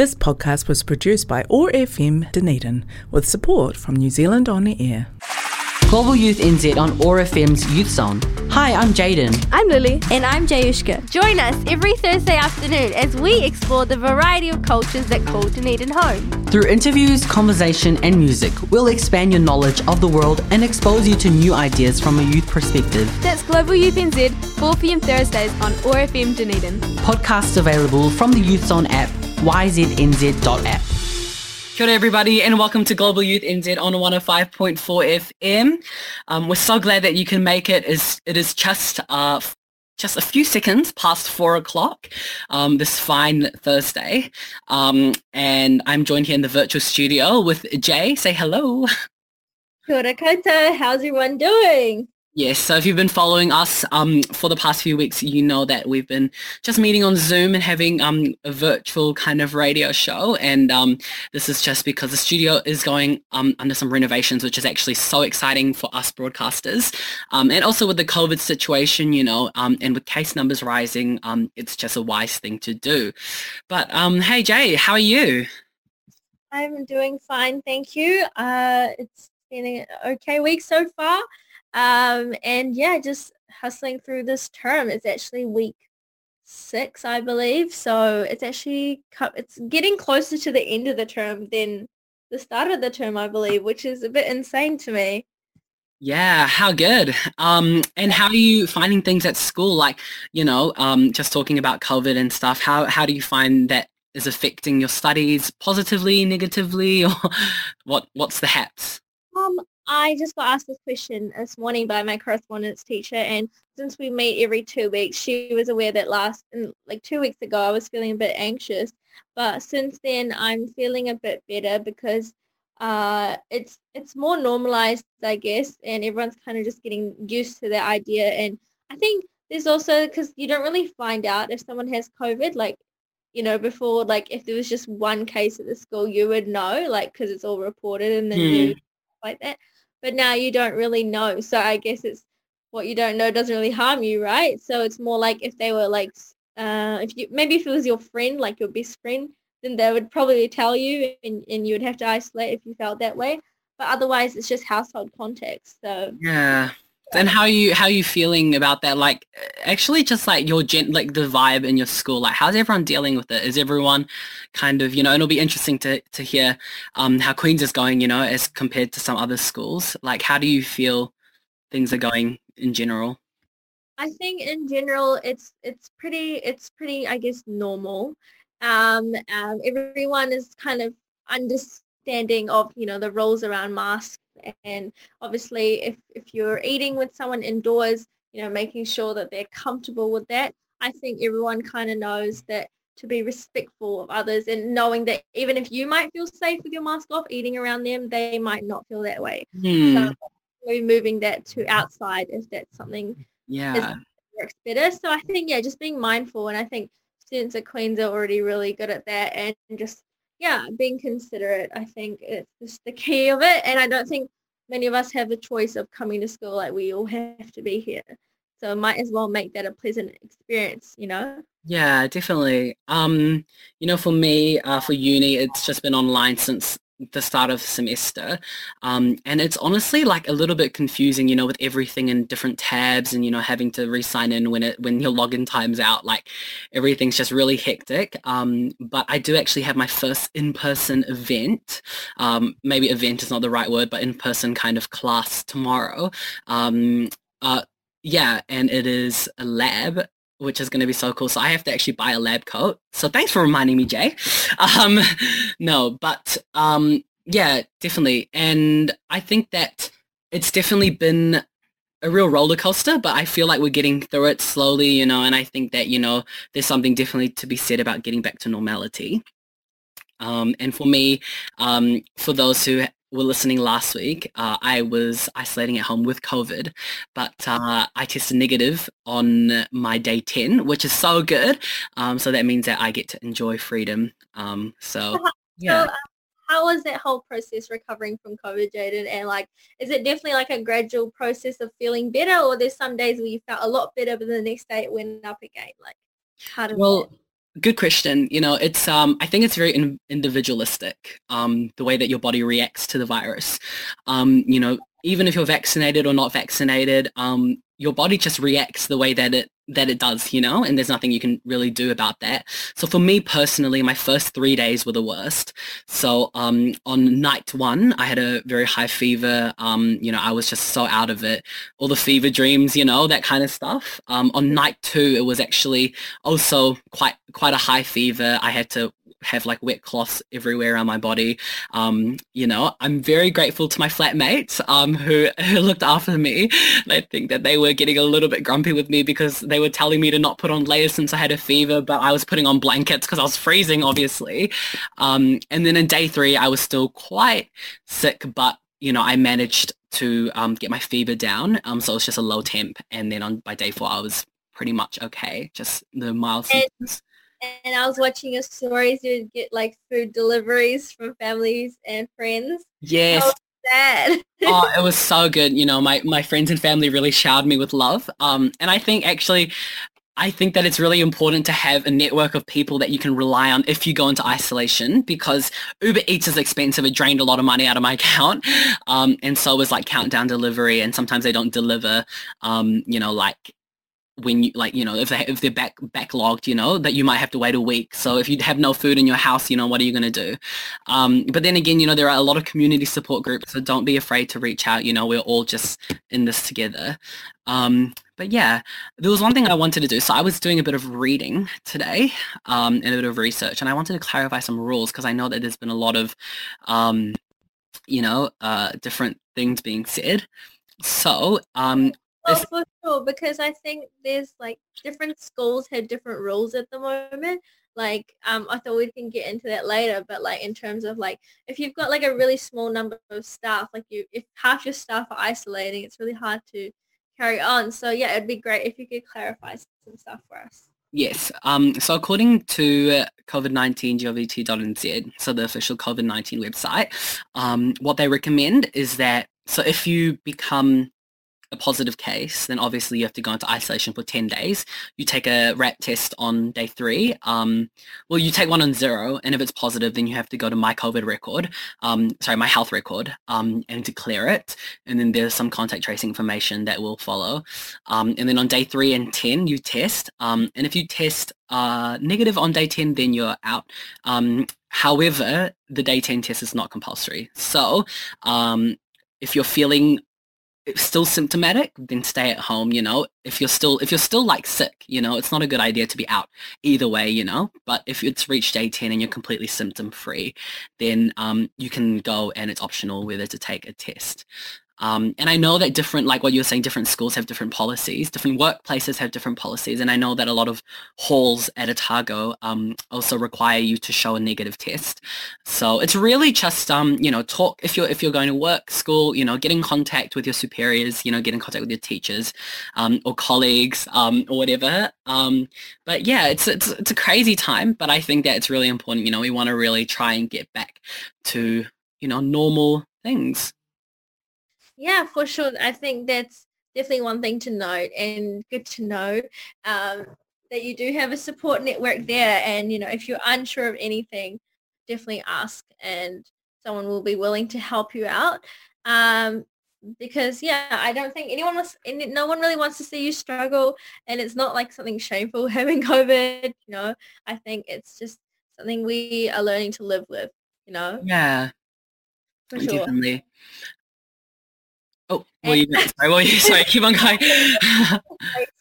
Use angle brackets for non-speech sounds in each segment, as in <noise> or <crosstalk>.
This podcast was produced by OAR FM Dunedin with support from New Zealand On Air. Global Youth NZ on OAR FM's Youth Zone. Hi, I'm Jayden. I'm Lily. And I'm Jaiyushka. Join us every Thursday afternoon as we explore the variety of cultures that call Dunedin home. Through interviews, conversation, and music, we'll expand your knowledge of the world and expose you to new ideas from a youth perspective. That's Global Youth NZ, 4 p.m. Thursdays on OAR FM Dunedin. Podcasts available from the Youth Zone app, yznz.app. Kia ora everybody and welcome to Global Youth NZ on 105.4 FM. Um, we're so glad that you can make it. Is It is just uh, just a few seconds past four o'clock um, this fine Thursday. Um, and I'm joined here in the virtual studio with Jay. Say hello. Kia ora koutou. How's everyone doing? Yes, so if you've been following us um, for the past few weeks, you know that we've been just meeting on Zoom and having um, a virtual kind of radio show. And um, this is just because the studio is going um, under some renovations, which is actually so exciting for us broadcasters. Um, and also with the COVID situation, you know, um, and with case numbers rising, it's just a wise thing to do. But hey, Jay, how are you? I'm doing fine, thank you. Uh, it's been an okay week so far. Um, and yeah, just hustling through this term. It's actually week six, I believe. So it's actually it's getting closer to the end of the term than the start of the term, I believe, which is a bit insane to me. Yeah, how good. Um, and how are you finding things at school? Like, you know, um, just talking about COVID and stuff. How how do you find that is affecting your studies positively, negatively, <laughs> or what? What's the haps? Um, I just got asked this question this morning by my correspondence teacher and since we meet every two weeks, she was aware that last, like two weeks ago, I was feeling a bit anxious. But since then, I'm feeling a bit better because uh, it's it's more normalized, I guess, and everyone's kind of just getting used to the idea. And I think there's also, because you don't really find out if someone has COVID, like, you know, before, like, if there was just one case at the school, you would know, like, because it's all reported and then mm. like that but now you don't really know. So I guess it's what you don't know doesn't really harm you, right? So it's more like if they were like, uh, if you maybe if it was your friend, like your best friend, then they would probably tell you, and, and you would have to isolate if you felt that way. But otherwise, it's just household context. So yeah. And how you how you feeling about that? Like, actually, just like your gen, like the vibe in your school. Like, how's everyone dealing with it? Is everyone kind of you know? And it'll be interesting to to hear um, how Queens is going. You know, as compared to some other schools. Like, how do you feel things are going in general? I think in general, it's it's pretty it's pretty I guess normal. Um, um, everyone is kind of understanding of you know the rules around masks and obviously if, if you're eating with someone indoors you know making sure that they're comfortable with that i think everyone kind of knows that to be respectful of others and knowing that even if you might feel safe with your mask off eating around them they might not feel that way. Hmm. so maybe moving that to outside if that's something yeah. works better. So i think yeah just being mindful and i think students at queens are already really good at that and just yeah, being considerate, I think it's just the key of it. And I don't think many of us have a choice of coming to school. Like we all have to be here. So might as well make that a pleasant experience, you know? Yeah, definitely. Um, you know, for me, uh, for uni, it's just been online since the start of semester. Um, and it's honestly like a little bit confusing you know with everything in different tabs and you know having to re-sign in when it when your login time's out like everything's just really hectic. Um, but I do actually have my first in-person event. Um, maybe event is not the right word but in-person kind of class tomorrow. Um, uh, yeah and it is a lab which is going to be so cool. So I have to actually buy a lab coat. So thanks for reminding me, Jay. <laughs> Um, no, but um, yeah, definitely. And I think that it's definitely been a real roller coaster, but I feel like we're getting through it slowly, you know, and I think that, you know, there's something definitely to be said about getting back to normality. Um, and for me, um, for those who were listening last week, uh, I was isolating at home with COVID, but uh, I tested negative on my day 10, which is so good. Um, so that means that I get to enjoy freedom. Um, so, yeah. So, uh, how was that whole process recovering from COVID, Jayden? And like, is it definitely like a gradual process of feeling better or there's some days where you felt a lot better, but the next day it went up again? Like, how did well, Good question. You know, it's um, I think it's very in- individualistic. Um, the way that your body reacts to the virus. Um, you know, even if you're vaccinated or not vaccinated, um, your body just reacts the way that it that it does, you know, and there's nothing you can really do about that. So for me personally, my first three days were the worst. So um, on night one, I had a very high fever. Um, you know, I was just so out of it. All the fever dreams, you know, that kind of stuff. Um, on night two, it was actually also quite quite a high fever. I had to have like wet cloths everywhere on my body. Um, you know, I'm very grateful to my flatmates um, who, <laughs> who looked after me. I think that they were getting a little bit grumpy with me because they were telling me to not put on layers since I had a fever, but I was putting on blankets because I was freezing, obviously. Um, and then in day three, I was still quite sick, but you know, I managed to um, get my fever down. Um, so it was just a low temp. And then on by day four, I was pretty much okay. Just the mild symptoms and I was watching your stories. You'd get like food deliveries from families and friends. Yes. Sad. <laughs> oh, it was so good. You know, my, my friends and family really showered me with love. Um, and I think actually, I think that it's really important to have a network of people that you can rely on if you go into isolation because Uber Eats is expensive. It drained a lot of money out of my <laughs> account. Um, and so was like countdown delivery and sometimes they don't deliver, um, you know, like when you like you know if they if they're back backlogged you know that you might have to wait a week. So if you have no food in your house you know what are you going to do? Um, but then again you know there are a lot of community support groups so don't be afraid to reach out. You know we're all just in this together. Um, but yeah there was one thing i wanted to do. So i was doing a bit of reading today um, and a bit of research and i wanted to clarify some rules because i know that there's been a lot of um, you know uh, different things being said. So um, Oh, for sure, because I think there's like different schools have different rules at the moment. Like, um, I thought we can get into that later, but like in terms of like, if you've got like a really small number of staff, like you, if half your staff are isolating, it's really hard to carry on. So yeah, it'd be great if you could clarify some stuff for us. Yes. Um, so according to COVID-19 so the official COVID-19 website, um, what they recommend is that so if you become a positive case, then obviously you have to go into isolation for 10 days. You take a RAT test on day three. Um, well, you take one on zero, and if it's positive, then you have to go to my COVID record, um, sorry, my health record, um, and declare it. And then there's some contact tracing information that will follow. Um, and then on day three and 10, you test. Um, and if you test uh, negative on day 10, then you're out. Um, however, the day 10 test is not compulsory. So if you're feeling still symptomatic, then stay at home, you know. If you're still if you're still like sick, you know, it's not a good idea to be out either way, you know. But if it's reached day 10 and you're completely symptom free, then um, you can go and it's optional whether to take a test. Um, and I know that different, like what you were saying, different schools have different policies, different workplaces have different policies. And I know that a lot of halls at Otago um, also require you to show a negative test. So it's really just, um, you know, talk, if you're, if you're going to work, school, you know, get in contact with your superiors, you know, get in contact with your teachers um, or colleagues um, or whatever. Um, but yeah, it's, it's, it's a crazy time, but I think that it's really important, you know, we want to really try and get back to, you know, normal things. Yeah, for sure. I think that's definitely one thing to note and good to know um, that you do have a support network there. And, you know, if you're unsure of anything, definitely ask and someone will be willing to help you out. Um, because yeah, I don't think anyone wants, no one really wants to see you struggle, and it's not like something shameful <laughs> having COVID. You know, I think it's just something we are learning to live with. You know. Yeah. For sure. Definitely. Oh, <laughs> well, you, sorry, well, <laughs> you, sorry, keep on going. <laughs>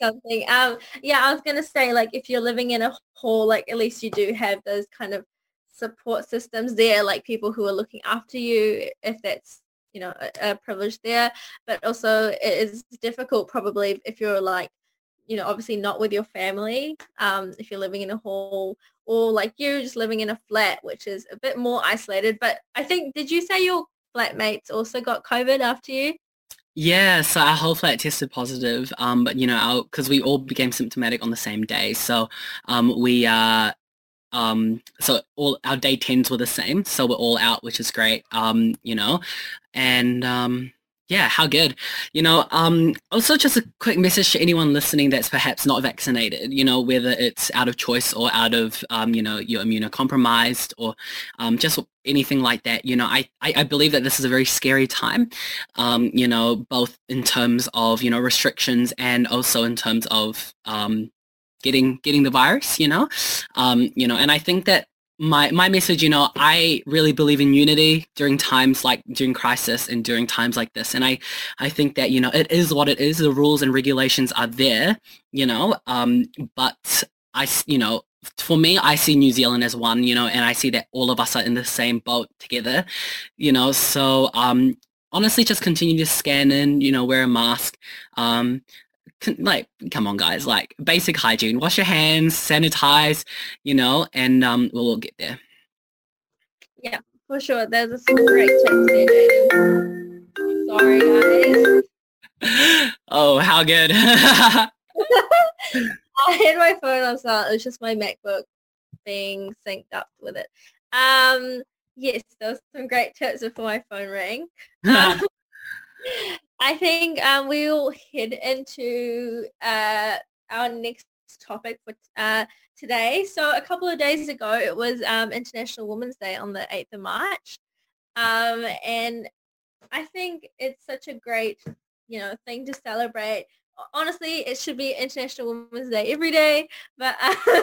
Something. Um, yeah, I was gonna say, like, if you're living in a hall, like, at least you do have those kind of support systems there, like people who are looking after you, if that's you know a, a privilege there. But also, it is difficult probably if you're like, you know, obviously not with your family. Um, if you're living in a hall, or like you just living in a flat, which is a bit more isolated. But I think, did you say your flatmates also got COVID after you? Yeah, so our whole flat tested positive, um, but you know, because we all became symptomatic on the same day, so um, we uh, um, so all our day tens were the same, so we're all out, which is great, um, you know, and um, Yeah, how good. You know, um, also just a quick message to anyone listening that's perhaps not vaccinated, you know, whether it's out of choice or out of, um, you know, you're immunocompromised or um, just anything like that. You know, I, I, I, believe that this is a very scary time, um, you know, both in terms of, you know, restrictions and also in terms of um, getting getting the virus, you know, um, you know, and I think that my my message, you know, I really believe in unity during times like during crisis and during times like this. And I I think that, you know, it is what it is. The rules and regulations are there, you know, um, but I, you know, for me, I see New Zealand as one, you know, and I see that all of us are in the same boat together, you know, so um, honestly, just continue to scan in, you know, wear a mask, um, like come on guys like basic hygiene. Wash your hands sanitize you know and um we'll, we'll get there. Yeah for sure. There's a some great tips there sorry guys. <laughs> Oh how good. <laughs> <laughs> I had my phone on silent. It was just my macbook being synced up with it. Um yes there was some great tips before my phone rang. Um, I think um, we'll head into uh, our next topic for uh, today. So a couple of days ago, it was um, International Women's Day on the 8th of March. Um, and I think it's such a great, you know, thing to celebrate. Honestly, it should be International Women's Day every day. But, uh, <laughs>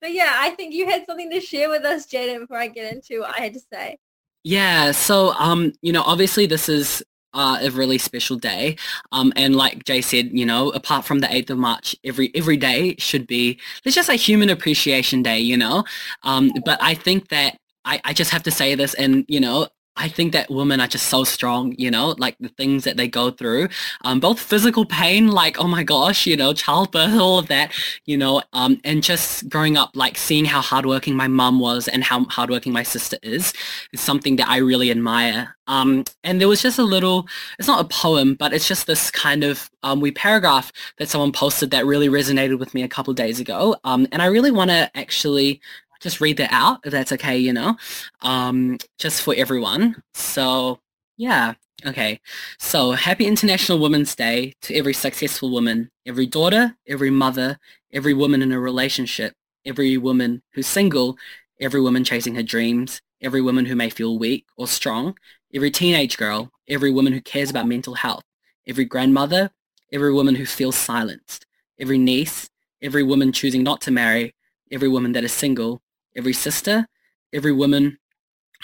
but yeah, I think you had something to share with us, Jayden, before I get into what I had to say. Yeah, so um, you know, obviously this is uh, a really special day. Um, and like Jay said, you know, apart from the 8th of March, every every day should be, let's just say Human Appreciation Day, you know. Um, but I think that I, I just have to say this and, you know, I think that women are just so strong, you know, like the things that they go through, um, both physical pain, like, oh my gosh, you know, childbirth, all of that, you know, um, and just growing up, like seeing how hardworking my mum was and how hardworking my sister is, is something that I really admire. Um, and there was just a little, it's not a poem, but it's just this kind of um, we paragraph that someone posted that really resonated with me a couple days ago. Um, and I really want to actually just read that out if that's okay, you know, um, just for everyone. So yeah, okay. So happy International Women's Day to every successful woman, every daughter, every mother, every woman in a relationship, every woman who's single, every woman chasing her dreams, every woman who may feel weak or strong, every teenage girl, every woman who cares about mental health, every grandmother, every woman who feels silenced, every niece, every woman choosing not to marry, every woman that is single, every sister, every woman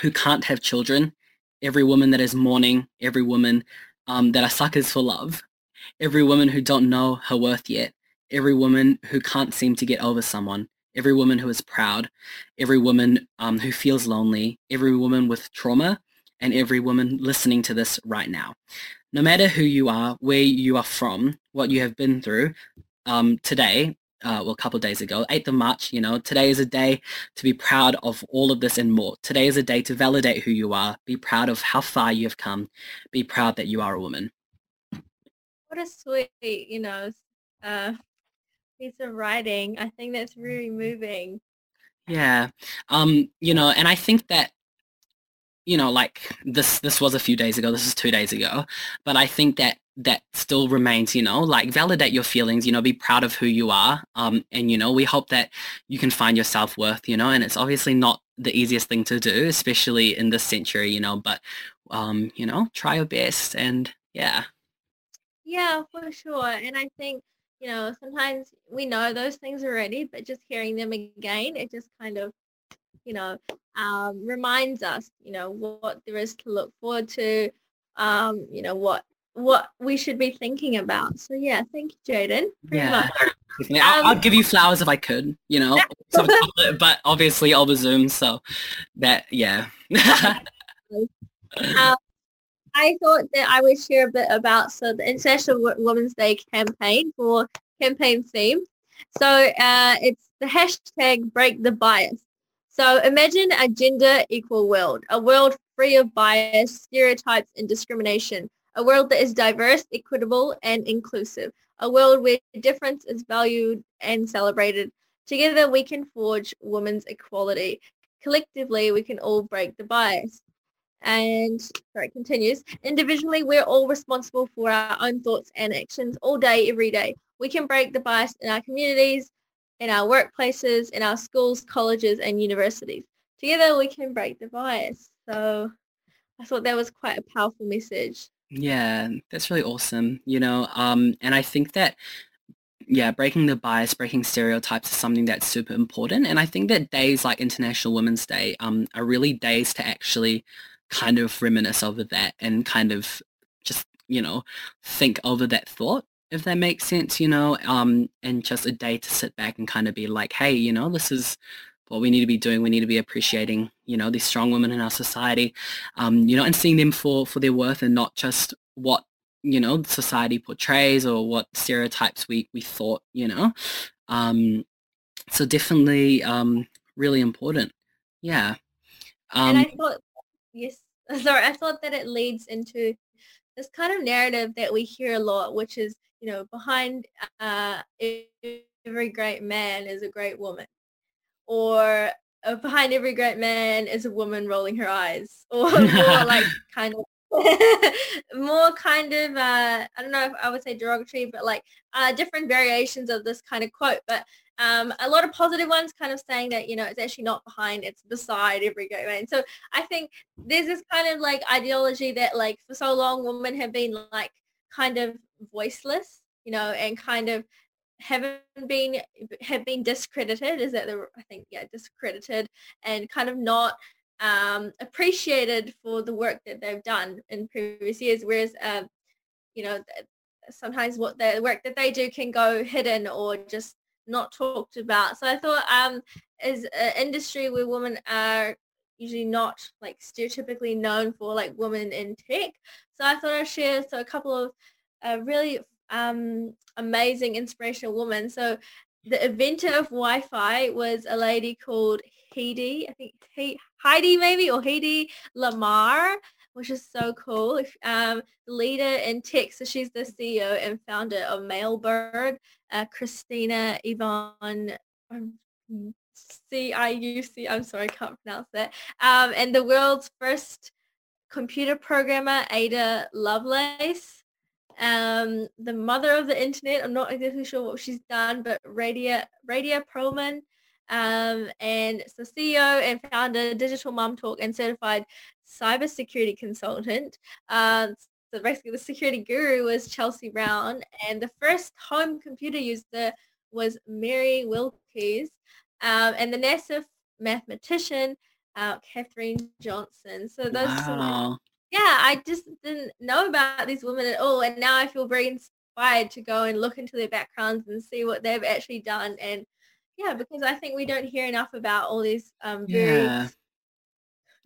who can't have children, every woman that is mourning, every woman um, that are suckers for love, every woman who don't know her worth yet, every woman who can't seem to get over someone, every woman who is proud, every woman um, who feels lonely, every woman with trauma, and every woman listening to this right now. No matter who you are, where you are from, what you have been through, um, today, uh, well, a couple of days ago, 8th of March, you know, today is a day to be proud of all of this and more. Today is a day to validate who you are, be proud of how far you have come, be proud that you are a woman. What a sweet, you know, uh, piece of writing. I think that's really moving. Yeah. Um, you know, and I think that you know, like this this was a few days ago, this is two days ago, but I think that that still remains, you know, like validate your feelings, you know, be proud of who you are. Um, and, you know, we hope that you can find your self-worth, you know, and it's obviously not the easiest thing to do, especially in this century, you know, but, um, you know, try your best and yeah. Yeah, for sure. And I think, you know, sometimes we know those things already, but just hearing them again, it just kind of, you know, um, reminds us, you know, what there is to look forward to, um, you know, what what we should be thinking about. So yeah, thank you, Jayden. Yeah. I'll, um, I'll, give you flowers if I could, you know, <laughs> but obviously over Zoom, so that yeah. <laughs> um, I thought that I would share a bit about so the International Women's Day campaign for campaign theme. So uh, it's the hashtag break the bias. So imagine a gender equal world, a world free of bias, stereotypes and discrimination, a world that is diverse, equitable, and inclusive, a world where difference is valued and celebrated. Together, we can forge women's equality. Collectively, we can all break the bias. And sorry, it continues. Individually, we're all responsible for our own thoughts and actions all day, every day. We can break the bias in our communities, in our workplaces, in our schools, colleges, and universities. Together, we can break the bias. So I thought that was quite a powerful message. Yeah, that's really awesome. You know, um, and I think that yeah, breaking the bias, breaking stereotypes is something that's super important. And I think that days like International Women's Day um, are really days to actually kind of reminisce over that and kind of just, you know, think over that thought, if that makes sense, you know, um, and just a day to sit back and kind of be like, hey, you know, this is what we need to be doing. We need to be appreciating, you know, these strong women in our society, um, you know, and seeing them for, for their worth and not just what, you know, society portrays or what stereotypes we, we thought, you know. Um, so definitely um, really important. Yeah. Um, and I thought, yes, <laughs> sorry, I thought that it leads into this kind of narrative that we hear a lot, which is, you know, behind uh, every great man is a great woman or uh, behind every great man is a woman rolling her eyes or <laughs> more like <laughs> kind of <laughs> more kind of uh, I don't know if I would say derogatory, but like uh, different variations of this kind of quote. But um, a lot of positive ones kind of saying that, you know, it's actually not behind, it's beside every great man. So I think there's this kind of like ideology that like for so long women have been like kind of voiceless, you know, and kind of haven't been have been discredited is that the i think yeah discredited and kind of not um, appreciated for the work that they've done in previous years whereas um, you know sometimes what the work that they do can go hidden or just not talked about. So i thought um as an industry where women are usually not like stereotypically known for like women in tech so i thought i'd share so a couple of uh, really um, amazing inspirational women. So the inventor of Wi-Fi was a lady called Heidi, I think he, Heidi maybe, or Heidi Lamarr, which is so cool. Um, leader in tech, so she's the CEO and founder of Mailbird, uh, Christina Yvonne, um, C-I-U-C, I'm sorry, I can't pronounce that, um, and the world's first computer programmer, Ada Lovelace um, the mother of the internet. I'm not exactly sure what she's done, but Radia Radia Perlman, um, and so CEO and founder, Digital Mom Talk, and certified cybersecurity consultant. Uh, so basically, the security guru was Chelsea Brown, and the first home computer user was Mary Wilkes, um, and the NASA mathematician uh, Katherine Johnson. So those wow yeah, I just didn't know about these women at all. And now I feel very inspired to go and look into their backgrounds and see what they've actually done. And yeah, because I think we don't hear enough about all these um, very yeah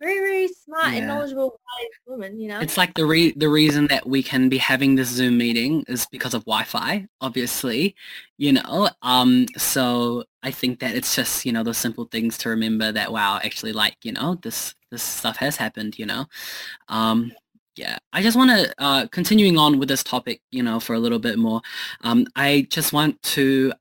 very very smart yeah. and knowledgeable woman you know? It's like the re- the reason that we can be having this zoom meeting is because of wi-fi obviously you know? Um so i think that it's just you know those simple things to remember that wow actually like you know this this stuff has happened you know? Um yeah i just want to uh continuing on with this topic you know for a little bit more um i just want to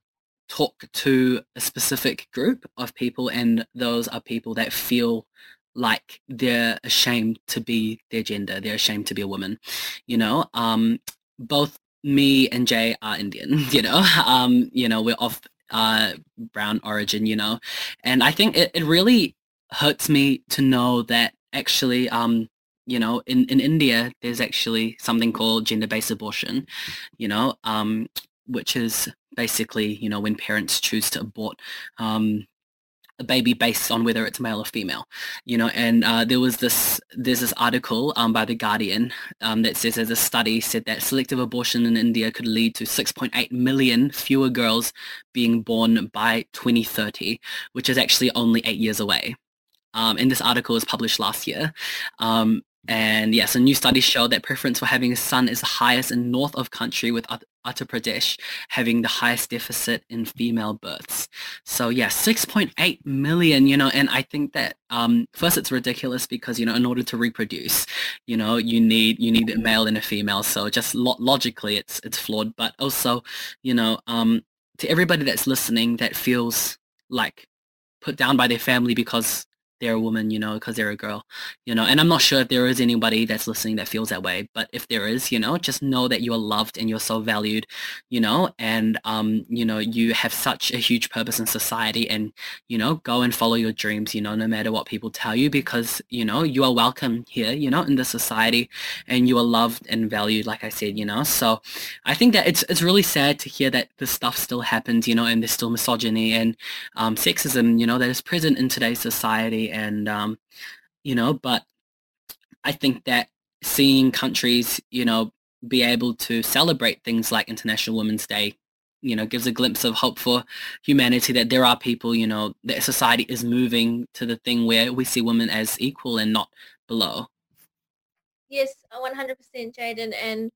talk to a specific group of people and those are people that feel like they're ashamed to be their gender. They're ashamed to be a woman. You know, um, both me and Jay are Indian. <laughs> You know, um, you know, we're of uh, brown origin. You know, and I think it, it really hurts me to know that actually, um, you know, in, in India, there's actually something called gender-based abortion, you know, um, which is basically, you know, when parents choose to abort um, a baby based on whether it's male or female, you know. And uh, there was this there's this article um, by the Guardian um, that says as a study said that selective abortion in India could lead to 6.8 million fewer girls being born by 2030, which is actually only eight years away. Um, and this article was published last year. Um, and yes, a new studies show that preference for having a son is the highest in north of country with Uttar Pradesh having the highest deficit in female births. So yeah, 6.8 million, you know, and I think that um, first it's ridiculous because, you know, in order to reproduce, you know, you need, you need a male and a female. So just lo- logically it's, it's flawed, but also, you know, um, to everybody that's listening that feels like put down by their family because they're a woman, you know, because they're a girl, you know. And I'm not sure if there is anybody that's listening that feels that way, but if there is, you know, just know that you are loved and you're so valued, you know, and um, you know, you have such a huge purpose in society, and you know, go and follow your dreams, you know, no matter what people tell you, because you know, you are welcome here, you know, in the society, and you are loved and valued, like I said, you know. So, I think that it's it's really sad to hear that this stuff still happens, you know, and there's still misogyny and um, sexism, you know, that is present in today's society and um, you know but i think that seeing countries you know be able to celebrate things like international women's day you know gives a glimpse of hope for humanity that there are people you know that society is moving to the thing where we see women as equal and not below. Yes 100% jayden and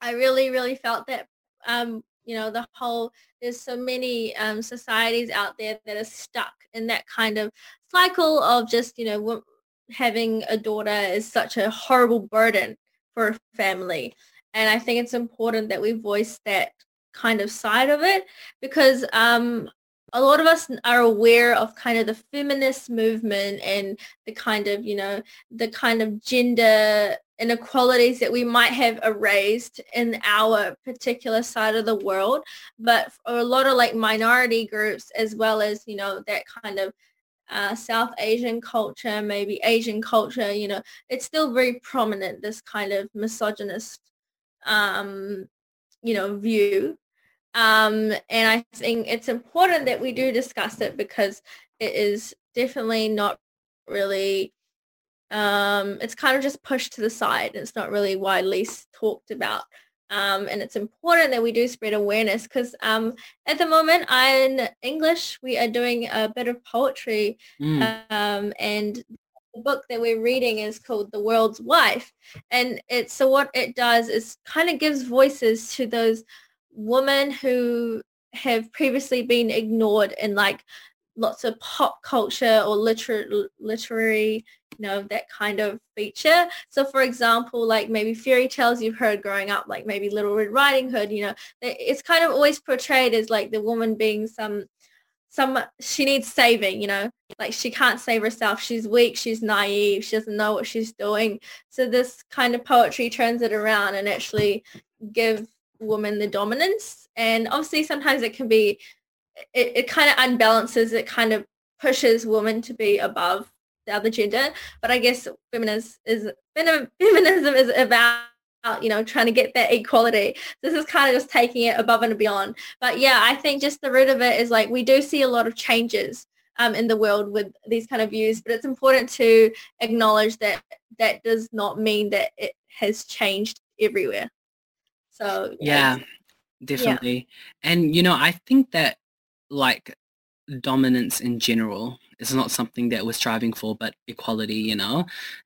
i really really felt that um you know the whole there's so many um, societies out there that are stuck in that kind of cycle of just you know having a daughter is such a horrible burden for a family. And i think it's important that we voice that kind of side of it because um, a lot of us are aware of kind of the feminist movement and the kind of you know the kind of gender inequalities that we might have erased in our particular side of the world. But for a lot of like minority groups as well as you know that kind of uh, South Asian culture, maybe Asian culture, you know, it's still very prominent, this kind of misogynist, um, you know, view. Um, and I think it's important that we do discuss it because it is definitely not really um, it's kind of just pushed to the side. It's not really widely talked about. Um, and it's important that we do spread awareness because um, at the moment in English we are doing a bit of poetry mm. um, and the book that we're reading is called The World's Wife and it's so what it does is kind of gives voices to those women who have previously been ignored and like lots of pop culture or liter- literary you know that kind of feature. So for example like maybe fairy tales you've heard growing up like maybe little red riding hood you know it's kind of always portrayed as like the woman being some some she needs saving you know like she can't save herself. She's weak she's naive she doesn't know what she's doing. So this kind of poetry turns it around and actually give women the dominance. And obviously sometimes it can be it, it kind of unbalances it kind of pushes women to be above the other gender. But I guess feminism is <laughs> feminism is about you know trying to get that equality. This is kind of just taking it above and beyond. But yeah, I think just the root of it is like we do see a lot of changes um, in the world with these kind of views, but it's important to acknowledge that that does not mean that it has changed everywhere. So yeah, yeah definitely. Yeah. And you know, I think that like dominance in general is not something that we're striving for, but equality, you know?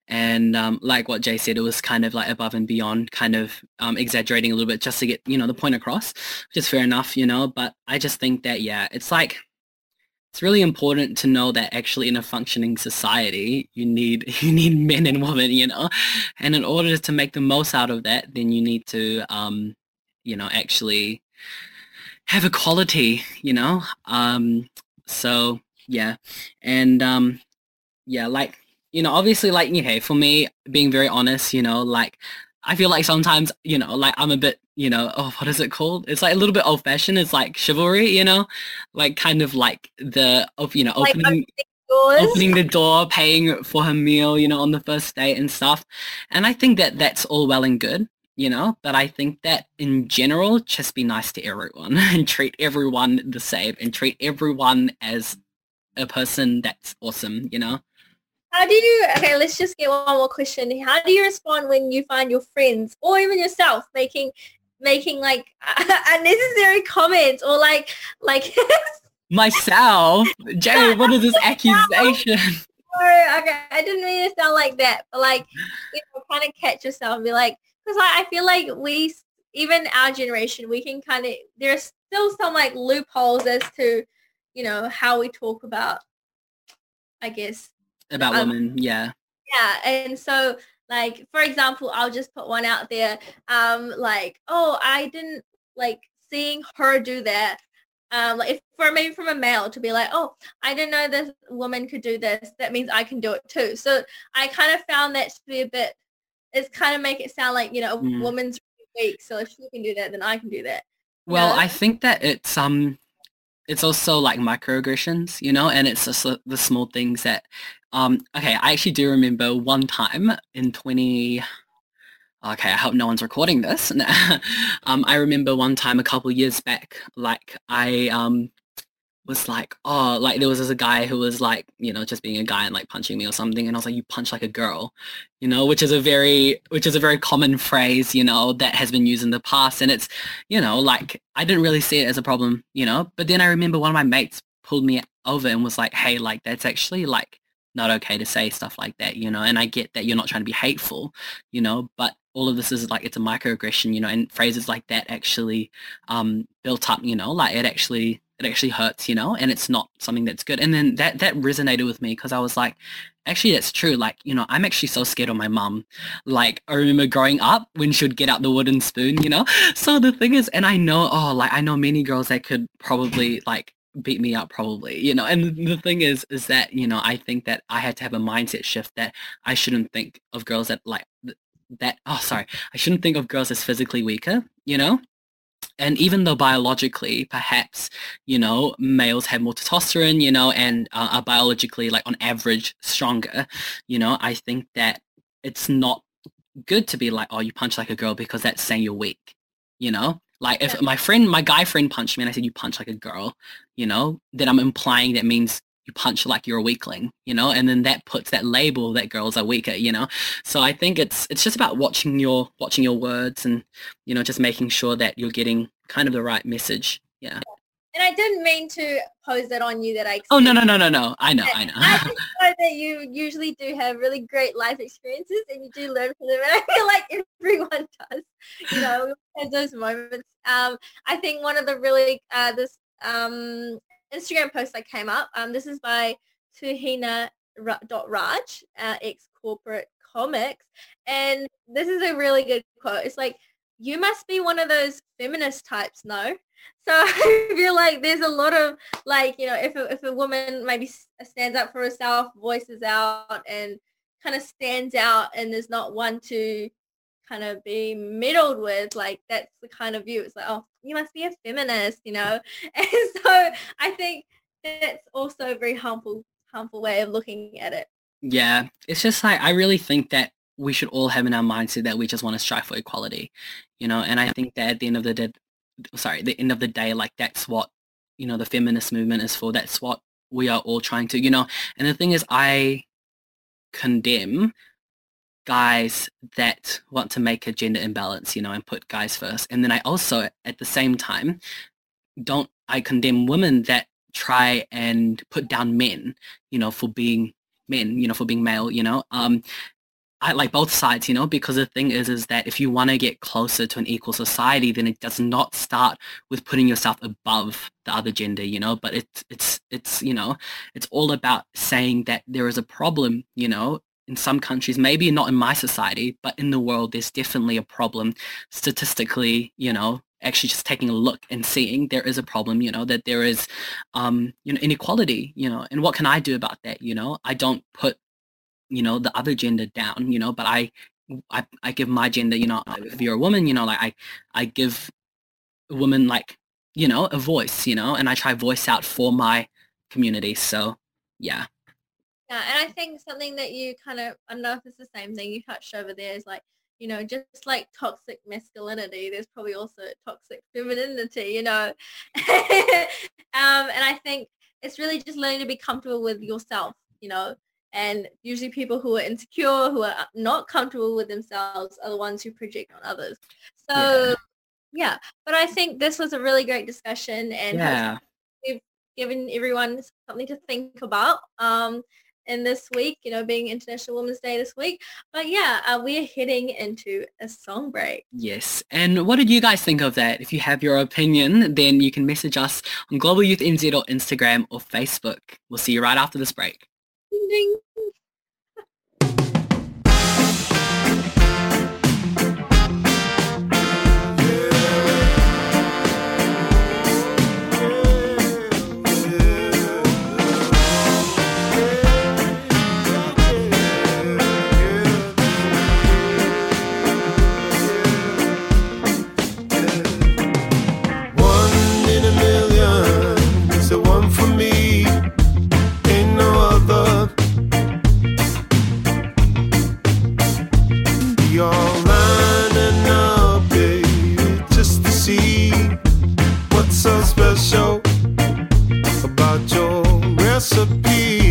And um, like what Jay said, it was kind of like above and beyond, kind of um, exaggerating a little bit just to get, you know, the point across, which is fair enough, you know? But I just think that, yeah, it's like, it's really important to know that actually in a functioning society, you need, <laughs> you need men and women, you know? And in order to make the most out of that, then you need to, um, you know, actually have equality, you know? Um, so yeah, and um, yeah, like you know, obviously, like okay, for me, being very honest, you know, like I feel like sometimes, you know, like I'm a bit, you know, oh, what is it called? It's like a little bit old fashioned. It's like chivalry, you know, like kind of like the, of you know, opening, like opening the door, paying for her meal, you know, on the first date and stuff. And I think that that's all well and good, you know, but I think that in general, just be nice to everyone <laughs> and treat everyone the same and treat everyone as a person that's awesome, you know? How do you, okay, let's just get one more question. How do you respond when you find your friends or even yourself making, making like <laughs> unnecessary comments or like, like <laughs> myself? Jerry, what is this accusation? okay, I didn't mean to sound like that, but like, you know, kind of catch yourself and be like, because I, I feel like we, even our generation, we can kind of, there's still some like loopholes as to you know, how we talk about, I guess. About um, women, yeah. Yeah, and so like, for example, I'll just put one out there, um, like, oh, I didn't like seeing her do that um, like if for maybe from a male to be like, oh, I didn't know this woman could do this. That means I can do it too. So I kind of found that to be a bit, it's kind of make it sound like, you know, a Mm. woman's weak. So if she can do that, then I can do that. Well, Yeah. I think that it's um, it's also like microaggressions, you know, and it's just the- the small things that, um, okay, I actually do remember one time in twenty. Okay, I hope no one's recording this. <laughs> um, I remember one time a couple years back, like I um was like, oh, like there was this guy who was like, you know, just being a guy and like punching me or something, and I was like, you punch like a girl, you know, which is a very, which is a very common phrase, you know, that has been used in the past, and it's, you know, like I didn't really see it as a problem, you know, but then I remember one of my mates pulled me over and was like, hey, like that's actually like not okay to say stuff like that, you know, and I get that you're not trying to be hateful, you know, but all of this is like it's a microaggression, you know, and phrases like that actually um built up, you know, like it actually it actually hurts, you know, and it's not something that's good. And then that that resonated with me because I was like, actually that's true. Like, you know, I'm actually so scared of my mum. Like I remember growing up when she would get out the wooden spoon, you know? <laughs> So the thing is, and I know, oh, like I know many girls that could probably like beat me up probably, you know, and the thing is, is that, you know, I think that I had to have a mindset shift that I shouldn't think of girls that like that, oh, sorry, I shouldn't think of girls as physically weaker, you know? And even though biologically, perhaps, you know, males have more testosterone, you know, and uh, are biologically, like on average, stronger, you know, I think that it's not good to be like, oh, you punch like a girl because that's saying you're weak, you know? Like if my friend, my guy friend punched me and I said, you punch like a girl, you know, then I'm implying that means you punch like you're a weakling, you know, and then that puts that label that girls are weaker, you know. So I think it's it's just about watching your watching your words and you know just making sure that you're getting kind of the right message. Yeah. And I didn't mean to pose that on you that I Oh no no no no no. I know I know. I <laughs> just know that you usually do have really great life experiences and you do learn from them. And I feel like everyone <laughs> does. You know, we have those moments. Um, I think one of the really uh, this um, Instagram post that came up. Um, this is by Tuhina Ra- Raj, uh, ex corporate comics, and this is a really good quote. It's like, "You must be one of those feminist types, no?" <laughs> So <laughs> I feel like there's a lot of like you know if a, if a woman maybe stands up for herself voices out and kind of stands out and there's not one to kind of be meddled with like that's the kind of view it's like oh you must be a feminist you know <laughs> and so i think that's also a very harmful harmful way of looking at it Yeah, it's just like I really think that we should all have in our mindset that we just want to strive for equality, you know. And I think that at the end of the day, sorry, the end of the day, like that's what you know the feminist movement is for. That's what we are all trying to, you know. And the thing is, I condemn guys that want to make a gender imbalance, you know, and put guys first. And then I also, at the same time, don't I condemn women that try and put down men, you know, for being men, you know, for being male, you know. Um, I like both sides, you know, because the thing is, is that if you want to get closer to an equal society, then it does not start with putting yourself above the other gender, you know, but it's, it's, it's, you know, it's all about saying that there is a problem, you know, in some countries, maybe not in my society, but in the world, there's definitely a problem statistically, you know, actually just taking a look and seeing there is a problem, you know, that there is, um, you know, inequality, you know, and what can I do about that? You know, I don't put, you know, the other gender down, you know, but I, I, I give my gender, you know, if you're a woman, you know, like I, I give a woman like, you know, a voice, you know, and I try voice out for my community. So yeah. Yeah and i think something that you kind of i don't know if it's the same thing you touched over there is like you know just like toxic masculinity there's probably also toxic femininity you know? <laughs> Um and i think it's really just learning to be comfortable with yourself you know? And usually people who are insecure who are not comfortable with themselves are the ones who project on others. So yeah, but i think this was a really great discussion and Yeah. we've given everyone something to think about. Um in this week you know being international women's day this week but yeah uh, we are heading into a song break Yes. And what did you guys think of that? If you have your opinion, then you can message us on Global Youth NZ or Instagram or Facebook. We'll see you right after this break. Ding, ding. show about your recipe.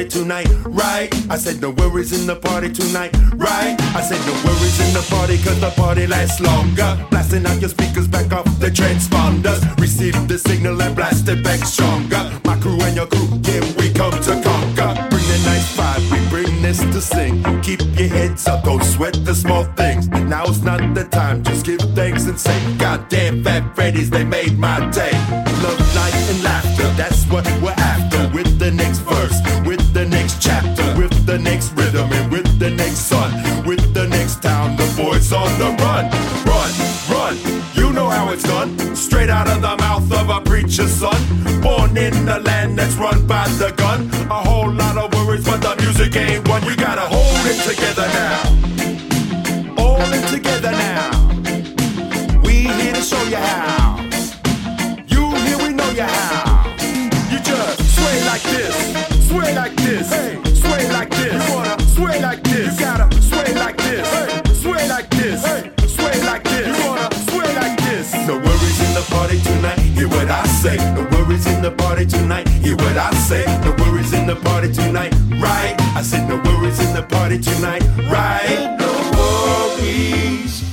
Party tonight. Right? I said no worries in the party tonight. Right? I said no worries in the party cause the party lasts longer. Blasting out your speakers back off the transponders. Receive the signal and blast it back stronger. My crew and your crew, yeah, we come to conquer. Bring the nice vibe, we bring this to sing. Keep your heads up, don't sweat the small things. Now's not the time, just give thanks and say, Goddamn fat Freddy's, they made my day. In the land that's run by the gun. A whole lot of worries, but the music ain't one. We gotta hold it together now. Hold it together now. We here to show you how. You here, we know you how. You just sway like this, sway like this, hey, sway like this. You wanna sway like this, you gotta sway like this, hey, Hear what I say. No worries in the party tonight. Hear what I say. No worries in the party tonight. Right? I said no worries in the party tonight. Right? No worries.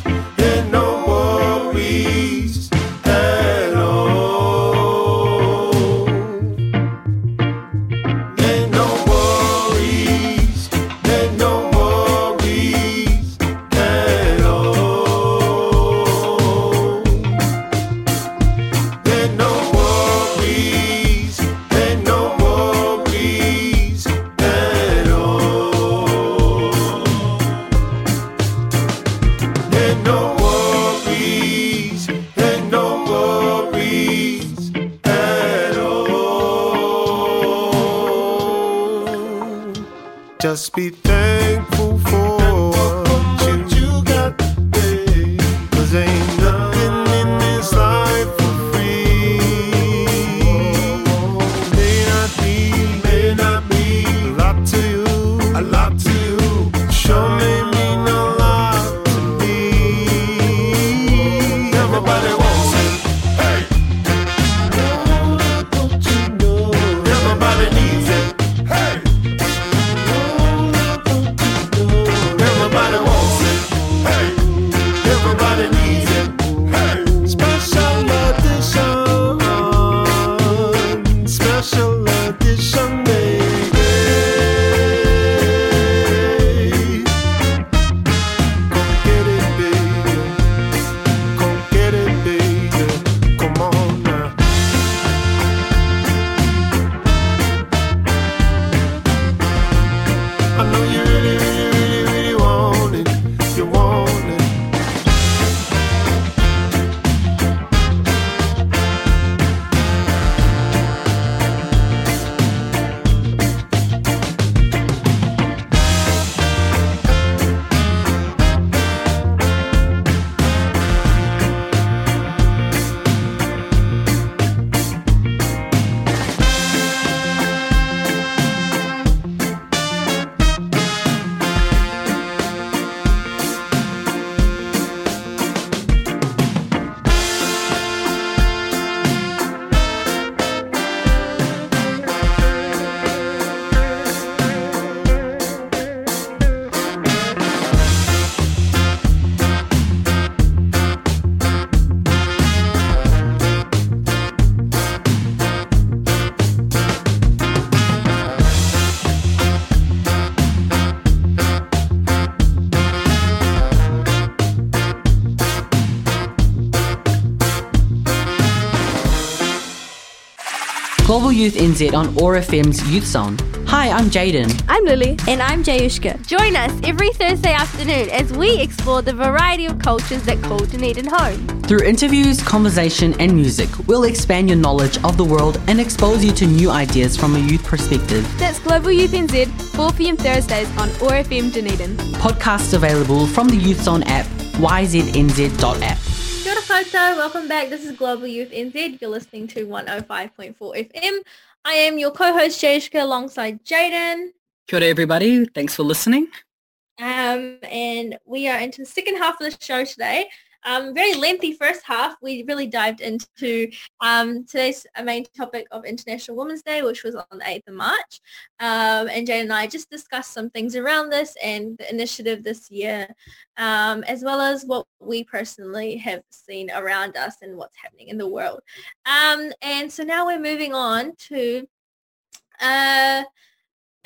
Global Youth NZ on OAR FM's Youth Zone. Hi, I'm Jayden. I'm Lily. And I'm Jaiyushka. Join us every Thursday afternoon as we explore the variety of cultures that call Dunedin home. Through interviews, conversation, and music, we'll expand your knowledge of the world and expose you to new ideas from a youth perspective. That's Global Youth NZ, 4pm Thursdays on OAR FM Dunedin. Podcasts available from the Youth Zone app, yznz.app. Koutou, welcome back. This is Global Youth NZ. You're listening to 105.4 FM. I am your co-host Jaiyushka alongside Jayden. Kia ora, everybody. Thanks for listening. Um, and we are into the second half of the show today. Um, very lengthy first half. We really dived into um, today's main topic of International Women's Day, which was on the 8th of March. Um, and Jane and I just discussed some things around this and the initiative this year, um, as well as what we personally have seen around us and what's happening in the world. Um, and so now we're moving on to uh,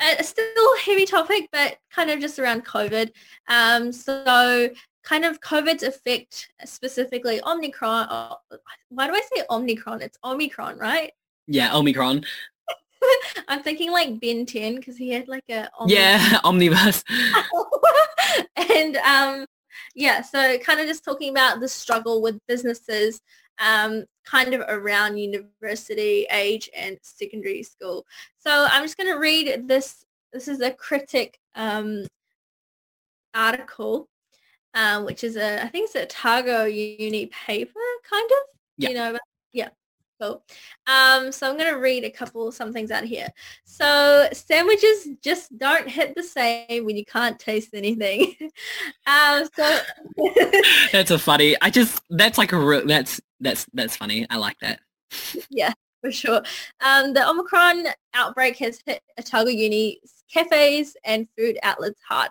a still heavy topic, but kind of just around COVID. Um, so kind of COVID's effect, specifically Omicron. Oh, why do I say Omicron? It's Omicron, right? Yeah, Omicron. <laughs> I'm thinking like Ben 10 because he had like a yeah <laughs> omnibus. <laughs> and um, yeah, so kind of just talking about the struggle with businesses um, kind of around university age and secondary school. So I'm just going to read this. This is a critic um, article, um, which is a, I think it's a Otago Uni paper, kind of. Yeah. You know, yeah. Cool. Um, so I'm going to read a couple some things out here. So sandwiches just don't hit the same when you can't taste anything. <laughs> um, so <laughs> that's a funny. I just that's like a real, that's that's that's funny. I like that. Yeah, for sure. Um, the Omicron outbreak has hit Otago Uni cafes and food outlets hard,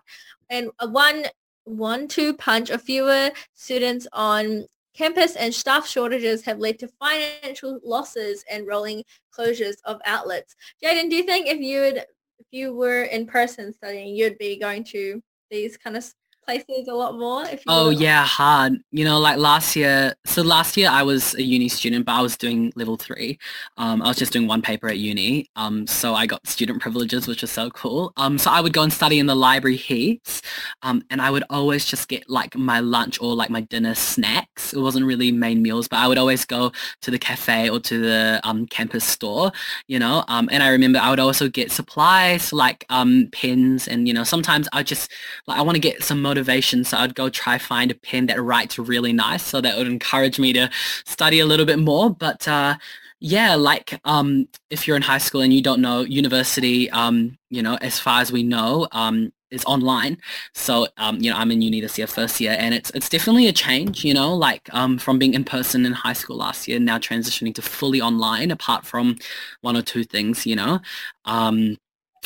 and one one two punch of fewer students on campus and staff shortages have led to financial losses and rolling closures of outlets. Jayden, do you think if you would if you were in person studying, you'd be going to these kind of places a lot more. If oh yeah, hard. You know, like last year. So last year I was a uni student, but I was doing level three. Um, I was just doing one paper at uni. Um, so I got student privileges, which was so cool. Um, so I would go and study in the library heaps. Um, and I would always just get like my lunch or like my dinner snacks. It wasn't really main meals, but I would always go to the cafe or to the um campus store. You know. Um, and I remember I would also get supplies like um pens and you know sometimes I just like I want to get some motivation. So I'd go try find a pen that writes really nice. So that would encourage me to study a little bit more. But uh, yeah, like um, if you're in high school and you don't know university, um, you know, as far as we know, um, is online. So, um, you know, I'm in uni this year, first year, and it's it's definitely a change, you know, like um, from being in person in high school last year, now transitioning to fully online, apart from one or two things, you know. Um,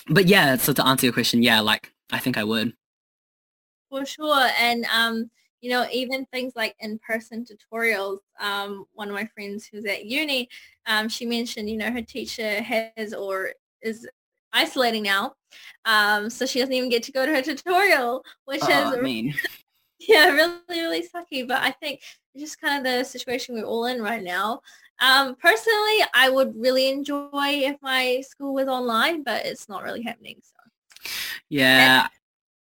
but yeah, so to answer your question, yeah, like I think I would. For sure. And, um, you know, even things like in-person tutorials, um, one of my friends who's at uni, um, she mentioned, you know, her teacher has or is isolating now. Um, so she doesn't even get to go to her tutorial, which oh, is, mean. <laughs> yeah, really, really sucky. But I think it's just kind of the situation we're all in right now. Um, personally, I would really enjoy if my school was online, but it's not really happening. So. Yeah,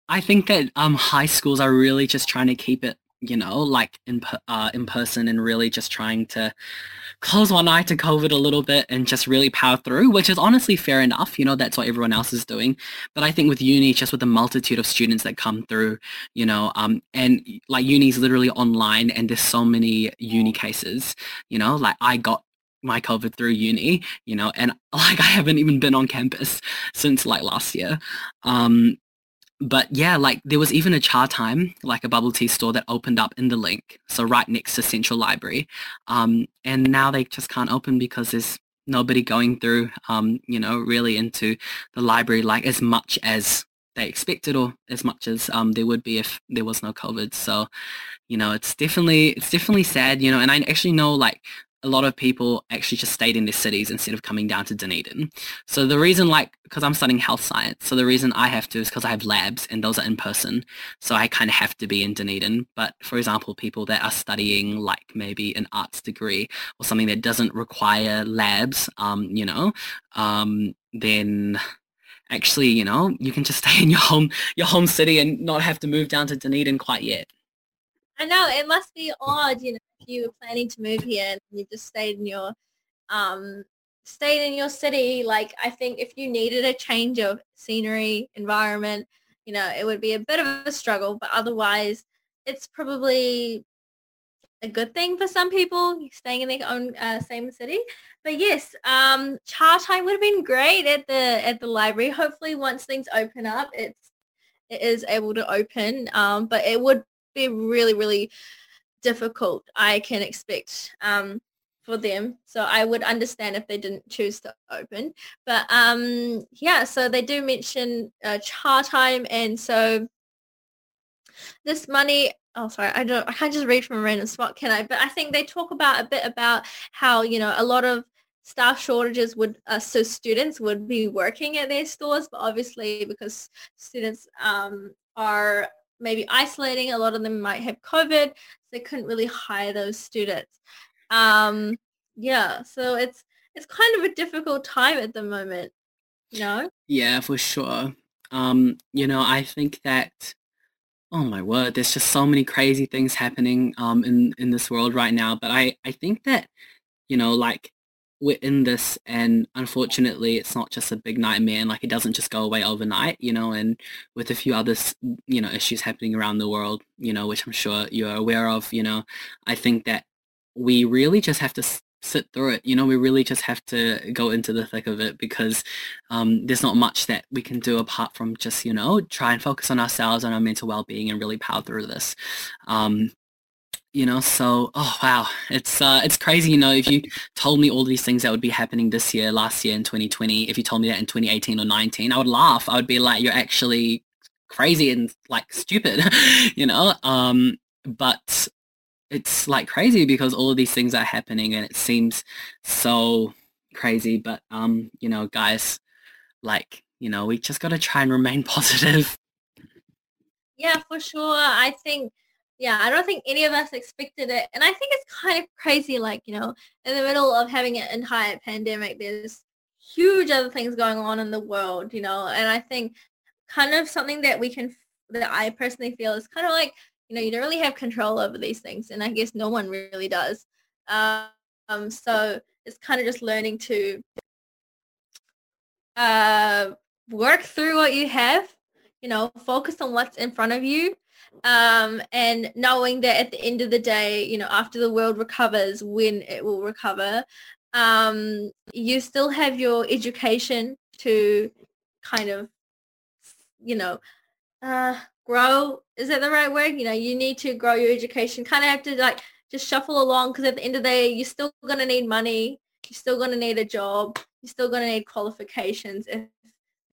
I think that um, high schools are really just trying to keep it, you know, like in uh, in person and really just trying to close one eye to COVID a little bit and just really power through, which is honestly fair enough. You know, that's what everyone else is doing. But I think with uni, just with the multitude of students that come through, you know, um, and like uni is literally online and there's so many uni cases, you know, like I got my COVID through uni, you know, and <laughs> like I haven't even been on campus since like last year. Um, but yeah, like there was even a Chatime, like a bubble tea store that opened up in the link, so right next to Central Library. Um, and now they just can't open because there's nobody going through, um, you know, really into the library like as much as they expected or as much as um, there would be if there was no COVID. So, you know, it's definitely it's definitely sad, you know. And I actually know like a lot of people actually just stayed in their cities instead of coming down to Dunedin. So the reason like, because I'm studying health science, so the reason I have to is because I have labs and those are in person. So I kind of have to be in Dunedin. But for example, people that are studying like maybe an arts degree or something that doesn't require labs, um, you know, um, then actually, you know, you can just <laughs> stay in your home, your home city and not have to move down to Dunedin quite yet. I know it must be odd, you know, if you were planning to move here and you just stayed in your um stayed in your city. Like I think if you needed a change of scenery, environment, you know, it would be a bit of a struggle. But otherwise, it's probably a good thing for some people staying in their own uh, same city. But yes, um, Chatime would have been great at the at the library. Hopefully, once things open up, it's it is able to open. Um, but it would be really, really difficult I can expect um, for them. So I would understand if they didn't choose to open. But um, yeah, so they do mention uh, Chatime, and so this money. Oh, sorry, I don't. I can't just read from a random spot, can I? But I think they talk about a bit about how you know a lot of staff shortages would uh, so students would be working at their stores but obviously because students um, are maybe isolating a lot of them might have covid so they couldn't really hire those students. Um, yeah so it's it's kind of a difficult time at the moment you know? Yeah for sure. Um you know i think that oh my word there's just so many crazy things happening um in in this world right now but i i think that you know like we're in this and unfortunately it's not just a big nightmare and like it doesn't just go away overnight you know and with a few other you know issues happening around the world you know which i'm sure you're aware of you know i think that we really just have to sit through it you know we really just have to go into the thick of it because um, there's not much that we can do apart from just you know try and focus on ourselves and our mental well-being and really power through this. Um, you know so oh wow. It's uh it's crazy you know if you told me all these things that would be happening this year last year in 2020 if you told me that in 2018 or 19 i would laugh. I would be like you're actually crazy and like stupid <laughs> you know? Um but it's like crazy because all of these things are happening and it seems so crazy but um you know guys like you know we just got to try and remain <laughs> positive. Yeah for sure. I think yeah, I don't think any of us expected it. And I think it's kind of crazy, like, you know, in the middle of having an entire pandemic, there's huge other things going on in the world, you know, and I think kind of something that we can, that I personally feel is kind of like, you know, you don't really have control over these things. And I guess no one really does. Um, so it's kind of just learning to uh, work through what you have, you know, focus on what's in front of you um, and knowing that at the end of the day, you know, after the world recovers, when it will recover, um, you still have your education to kind of, you know, uh, grow. Is that the right word? You know, you need to grow your education. Kind of have to like just shuffle along because at the end of the day, you're still going to need money. You're still going to need a job. You're still going to need qualifications if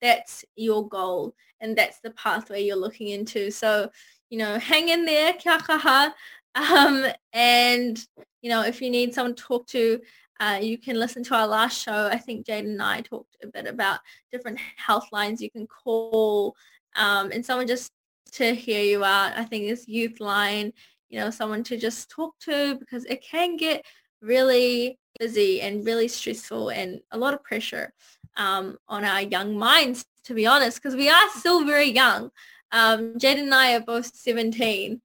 that's your goal and that's the pathway you're looking into. So, you know, hang in there, kia kaha. Um, and, you know, if you need someone to talk to, uh, you can listen to our last show. I think Jade and I talked a bit about different health lines you can call um, and someone just to hear you out. I think this youth line, you know, someone to just talk to because it can get really busy and really stressful and a lot of pressure um, on our young minds, to be honest, because we are still very young. Um, Jade and I are both 17.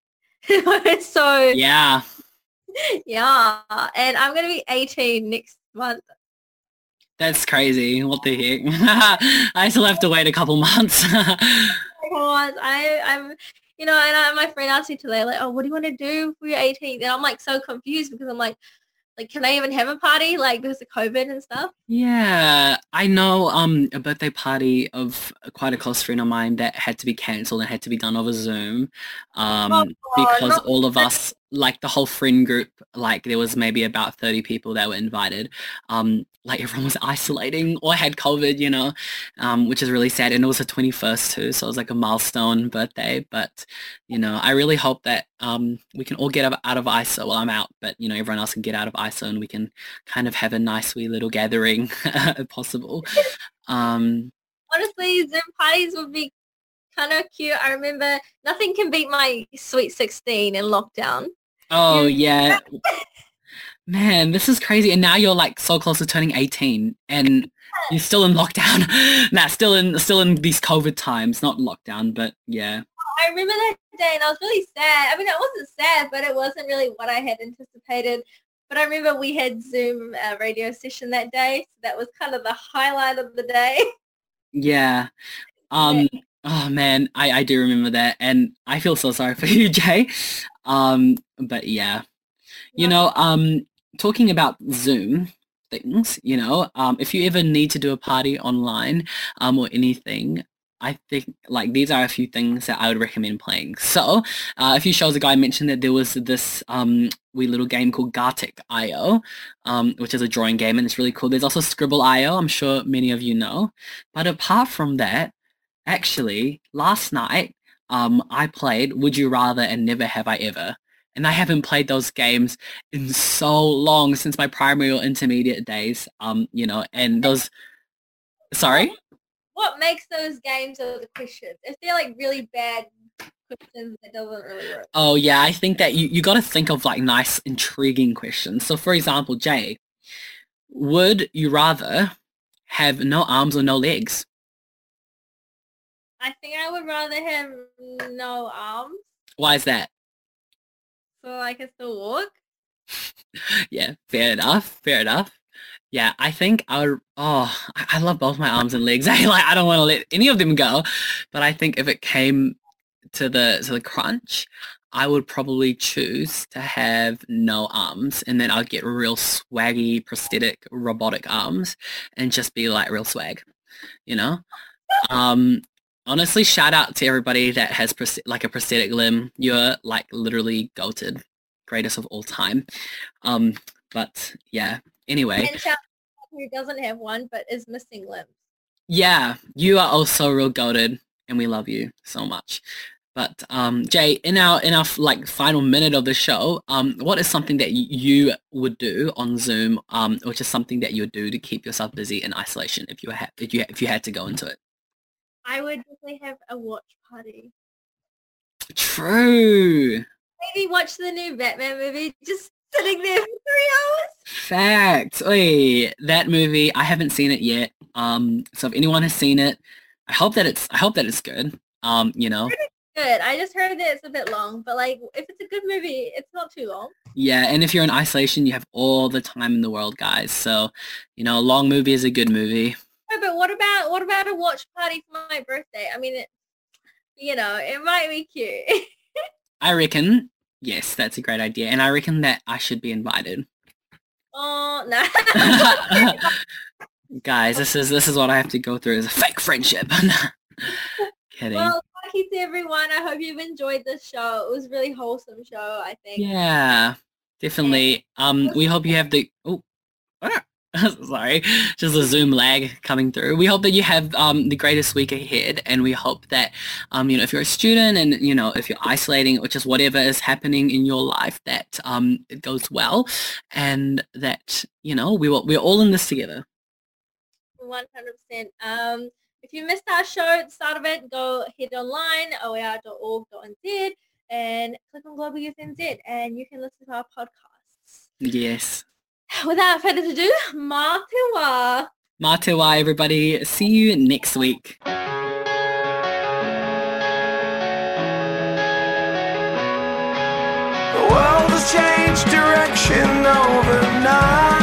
<laughs> so yeah, yeah, and I'm gonna be 18 next month. That's crazy. What the heck? <laughs> I still have to wait a couple months. <laughs> I, I'm, you know, and I, my friend asked me today, like, oh, what do you want to do for your 18th? And I'm like so confused because I'm like, like can i even have a party like because of covid and stuff? Yeah i know um a birthday party of quite a close friend of mine that had to be cancelled and had to be done over zoom um oh, because all of us like the whole friend group like there was maybe about 30 people that were invited. Um like everyone was <laughs> isolating or had covid you know um which is really sad. And it was the 21st too so it was like a milestone birthday. But you know i really hope that um we can all get out of iso well i'm out but you know everyone else can get out of iso and we can kind of have a nice wee little gathering <laughs> if possible. <laughs> Um honestly zoom parties would be kind of cute i remember nothing can beat my sweet 16 in lockdown Oh yeah. <laughs> Man, this is crazy. And now you're like so close to turning 18 and you're still in lockdown. <laughs> nah, still in still in these COVID times, not lockdown, but yeah. I remember that day and I was really sad. I mean, it wasn't sad, but it wasn't really what I had anticipated. But I remember we had Zoom uh, radio session that day. So that was kind of the highlight of the day. Yeah. <laughs> Um, oh man, I, I do remember that. And I feel so sorry for <laughs> you, Jay. Um, but yeah, you know, um, talking about Zoom things, you know, um, if you ever need to do a party online um, or anything, I think like these are a few things that I would recommend playing. So uh, a few shows ago I mentioned that there was this um, wee little game called Gartic IO, um, which is a drawing game and it's really cool. There's also Skribbl IO, I'm sure many of you know. But apart from that, actually last night um, I played Would You Rather and Never Have I Ever. And I haven't played those games in so long since my primary or intermediate days. Um, you know, and those sorry? What makes those games are the questions? If they're like really bad questions, it doesn't really work. Oh yeah, I think that you, you gotta think of like nice, intriguing questions. So for example, Jay, would you rather have no arms or no legs? I think I would rather have no arms Why is that? so I can still walk. <laughs> yeah, fair enough. Fair enough. Yeah, I think I would. Oh, I, I love both my arms and legs. <laughs> I like. I don't want to let any of them go, but I think if it came to the to the crunch, I would probably choose to have no arms, and then I'd get real swaggy prosthetic robotic arms, and just be like real swag, you know. Um, honestly, shout out to everybody that has like a prosthetic limb. You're like literally goated, greatest of all time. Um, but yeah. Anyway, And shout out who doesn't have one but is missing limbs. yeah, you are also real goated, and we love you so much. But um, Jay, in our in our like final minute of the show, um, what is something that you would do on Zoom, um, or just something that you would do to keep yourself busy in isolation if you had if you if you had to go into it? I would definitely have a watch party. True. Maybe watch the new Batman movie, just sitting there for three hours. Fact. Oi, that movie, I haven't seen it yet. Um, so if anyone has seen it, I hope that it's I hope that it's good. Um, you know. Good. I just heard that it's a bit long, but like if it's a good movie, it's not too long. Yeah, and if you're in isolation, you have all the time in the world, guys. So, you know, a long movie is a good movie. No, but what about what about a watch party for my birthday? I mean, it, you know, it might be cute. <laughs> I reckon, yes, that's a great idea. And I reckon that I should be invited. oh no. <laughs> guys, this is this is what I have to go through is a fake friendship. <laughs> Kidding. well, thank you to everyone. I hope you've enjoyed this show. It was a really wholesome show. I think. Yeah, definitely. Um, we hope you have the oh, <laughs> sorry, just a Zoom lag coming through. We hope that you have um the greatest week ahead, and we hope that um you know if you're a student and you know if you're isolating or just whatever is happening in your life that um it goes well, and that you know we will, we're all in this together. One hundred percent. Um, if you missed our show at the start of it, go head online oar.org.nz and click on Global Youth NZ, and you can listen to our podcasts. Yes. <laughs> Without further ado, Ma te. Matewa, everybody. See you next week. The world has changed direction overnight.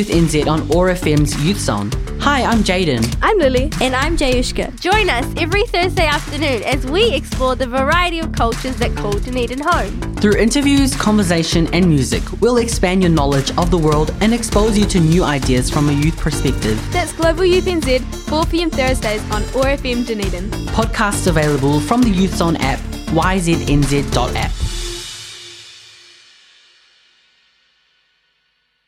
Youth NZ on OAR FM's Youth Zone. Hi, I'm Jayden. I'm Lily. And I'm Jaiyushka. Join us every Thursday afternoon as we explore the variety of cultures that call Dunedin home. Through interviews, conversation, and music, we'll expand your knowledge of the world and expose you to new ideas from a youth perspective. That's Global Youth NZ, 4 p.m. Thursdays on OAR FM Dunedin. Podcasts available from the Youth Zone app, yznz.app.